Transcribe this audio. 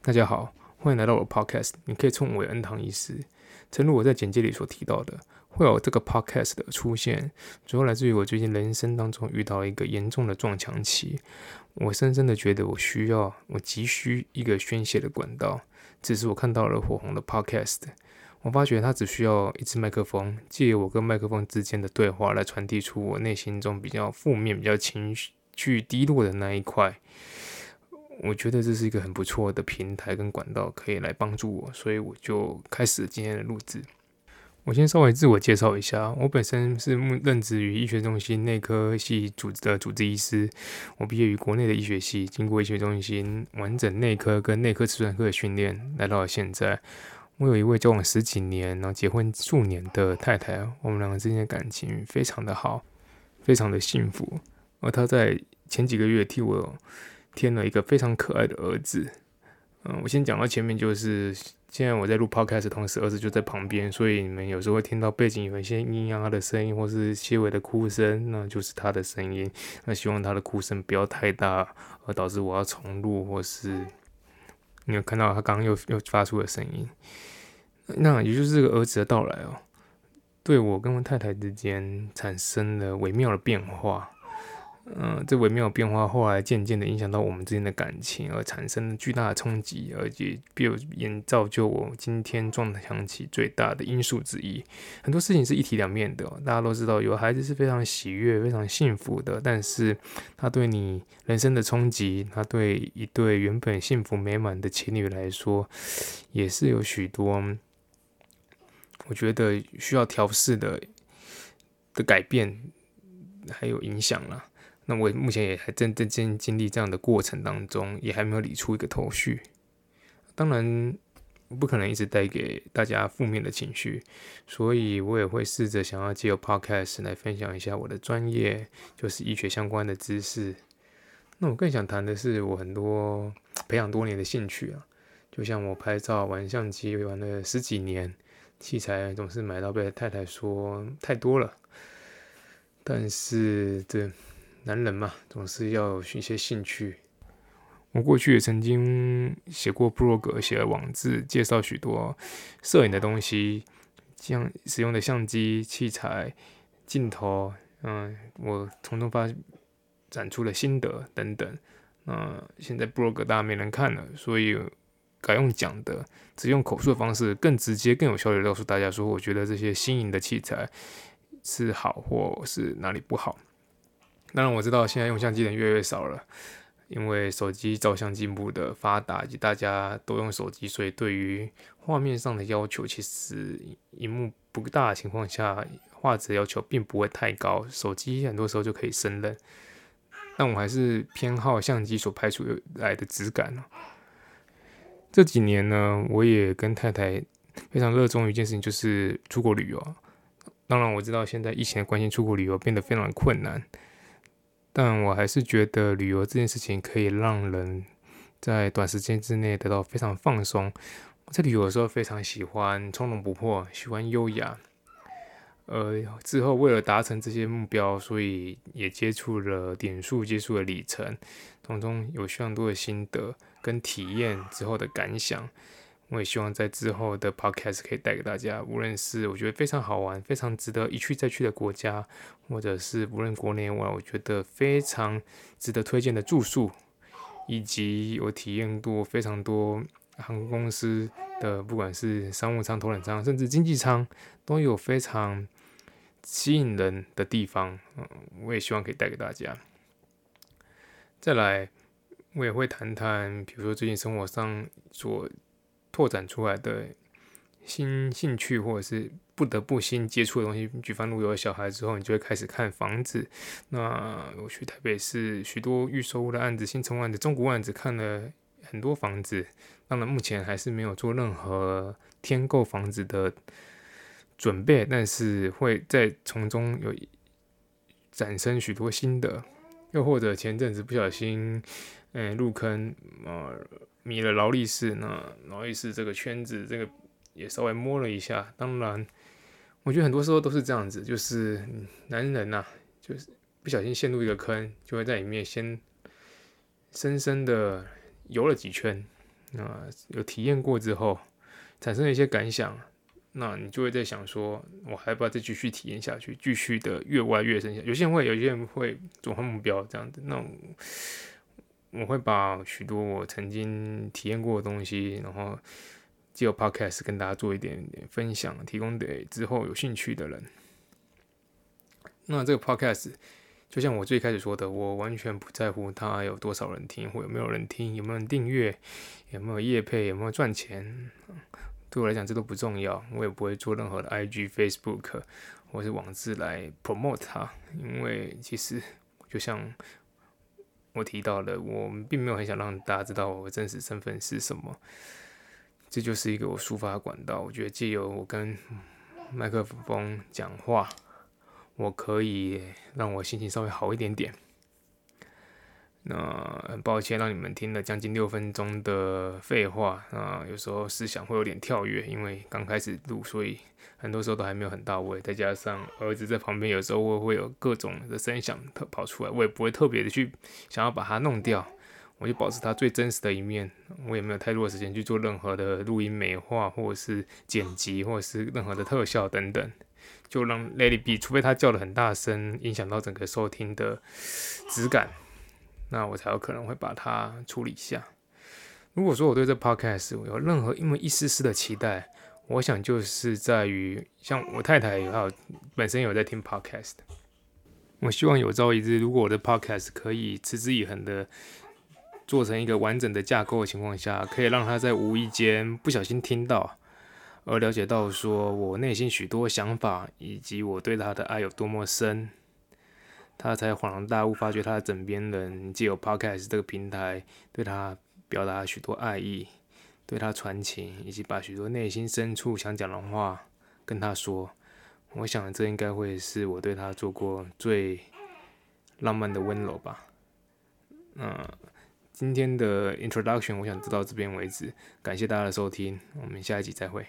大家好，欢迎来到我的 Podcast。你可以称我为恩堂医师。正如我在简介里所提到的，会有这个 Podcast 的出现，主要来自于我最近人生当中遇到一个严重的撞墙期。我深深的觉得我需要，我急需一个宣泄的管道。只是我看到了火红的 Podcast，我发觉它只需要一支麦克风，借由我跟麦克风之间的对话来传递出我内心中比较负面、比较情绪低落的那一块。我觉得这是一个很不错的平台跟管道，可以来帮助我，所以我就开始今天的录制。我先稍微自我介绍一下，我本身是任职于医学中心内科系主的主治医师。我毕业于国内的医学系，经过医学中心完整内科跟内科瓷专科的训练，来到了现在。我有一位交往十几年，然后结婚数年的太太，我们两个之间的感情非常的好，非常的幸福。而她在前几个月替我。添了一个非常可爱的儿子，嗯，我先讲到前面，就是现在我在录 podcast 同时，儿子就在旁边，所以你们有时候会听到背景有一些咿咿呀的声音，或是细微的哭声，那就是他的声音。那希望他的哭声不要太大，而导致我要重录，或是你有看到他刚刚又又发出的声音。那也就是这个儿子的到来哦，对我跟我太太之间产生了微妙的变化。嗯，这微妙变化后来渐渐的影响到我们之间的感情，而产生巨大的冲击，而且并演造就我今天撞墙期最大的因素之一。很多事情是一体两面的，大家都知道，有孩子是非常喜悦、非常幸福的，但是他对你人生的冲击，他对一对原本幸福美满的情侣来说，也是有许多我觉得需要调试的的改变，还有影响了。那我目前也还正正经经历这样的过程当中，也还没有理出一个头绪。当然，不可能一直带给大家负面的情绪，所以我也会试着想要借由 Podcast 来分享一下我的专业，就是医学相关的知识。那我更想谈的是我很多培养多年的兴趣啊，就像我拍照玩相机玩了十几年，器材总是买到被太太说太多了，但是这。男人嘛，总是要寻些兴趣。我过去也曾经写过 blog，写了网志，介绍许多摄影的东西，像使用的相机、器材、镜头，嗯，我从中发展出了心得等等。那现在 blog 大家没人看了，所以改用讲的，只用口述的方式，更直接、更有效率告诉大家说，我觉得这些新颖的器材是好，或是哪里不好。当然我知道现在用相机的人越来越少了，因为手机照相进步的发达，以及大家都用手机，所以对于画面上的要求，其实荧幕不大的情况下，画质要求并不会太高，手机很多时候就可以胜任。但我还是偏好相机所拍出来的质感这几年呢，我也跟太太非常热衷一件事情，就是出国旅游。当然我知道现在疫情的关系，出国旅游变得非常困难。但我还是觉得旅游这件事情可以让人在短时间之内得到非常放松。我在旅游的时候非常喜欢从容不迫，喜欢优雅。呃，之后为了达成这些目标，所以也接触了点数，接触了里程，从中有非常多的心得跟体验之后的感想。我也希望在之后的 podcast 可以带给大家，无论是我觉得非常好玩、非常值得一去再去的国家，或者是无论国内外，我觉得非常值得推荐的住宿，以及我体验过非常多航空公司的，不管是商务舱、头等舱，甚至经济舱，都有非常吸引人的地方。嗯，我也希望可以带给大家。再来，我也会谈谈，比如说最近生活上所拓展出来的新兴趣，或者是不得不新接触的东西。举方，如果有了小孩之后，你就会开始看房子。那我去台北市许多预售屋的案子、新城案子、中古案子，看了很多房子。当然，目前还是没有做任何添购房子的准备，但是会在从中有产生许多新的。又或者前阵子不小心，嗯，入坑啊。迷了劳力士，那劳力士这个圈子，这个也稍微摸了一下。当然，我觉得很多时候都是这样子，就是男人呐，就是不小心陷入一个坑，就会在里面先深深的游了几圈，那有体验过之后，产生了一些感想，那你就会在想说，我还要不要再继续体验下去，继续的越挖越深？有些人会，有些人会转换目标这样子。那我会把许多我曾经体验过的东西，然后借由 Podcast 跟大家做一点点分享，提供给之后有兴趣的人。那这个 Podcast 就像我最开始说的，我完全不在乎它有多少人听，或有没有人听，有没有人订阅，有没有业配，有没有赚钱。对我来讲，这都不重要。我也不会做任何的 IG、Facebook 或是网志来 promote 它，因为其实就像。我提到的，我并没有很想让大家知道我的真实身份是什么，这就是一个我抒发管道。我觉得借由我跟麦克风讲话，我可以让我心情稍微好一点点。那很抱歉让你们听了将近六分钟的废话啊，有时候思想会有点跳跃，因为刚开始录，所以很多时候都还没有很到位。再加上儿子在旁边，有时候会会有各种的声响特跑出来，我也不会特别的去想要把它弄掉，我就保持它最真实的一面。我也没有太多的时间去做任何的录音美化，或者是剪辑，或者是任何的特效等等，就让 Lady B，除非他叫的很大声，影响到整个收听的质感。那我才有可能会把它处理一下。如果说我对这 podcast 有任何因为一丝丝的期待，我想就是在于像我太太还有本身有在听 podcast，我希望有朝一日，如果我的 podcast 可以持之以恒的做成一个完整的架构的情况下，可以让他在无意间不小心听到，而了解到说我内心许多想法以及我对他的爱有多么深。他才恍然大悟，发觉他的枕边人借由 Podcast 这个平台对他表达许多爱意，对他传情，以及把许多内心深处想讲的话跟他说。我想这应该会是我对他做过最浪漫的温柔吧。那今天的 Introduction 我想就到这边为止，感谢大家的收听，我们下一集再会。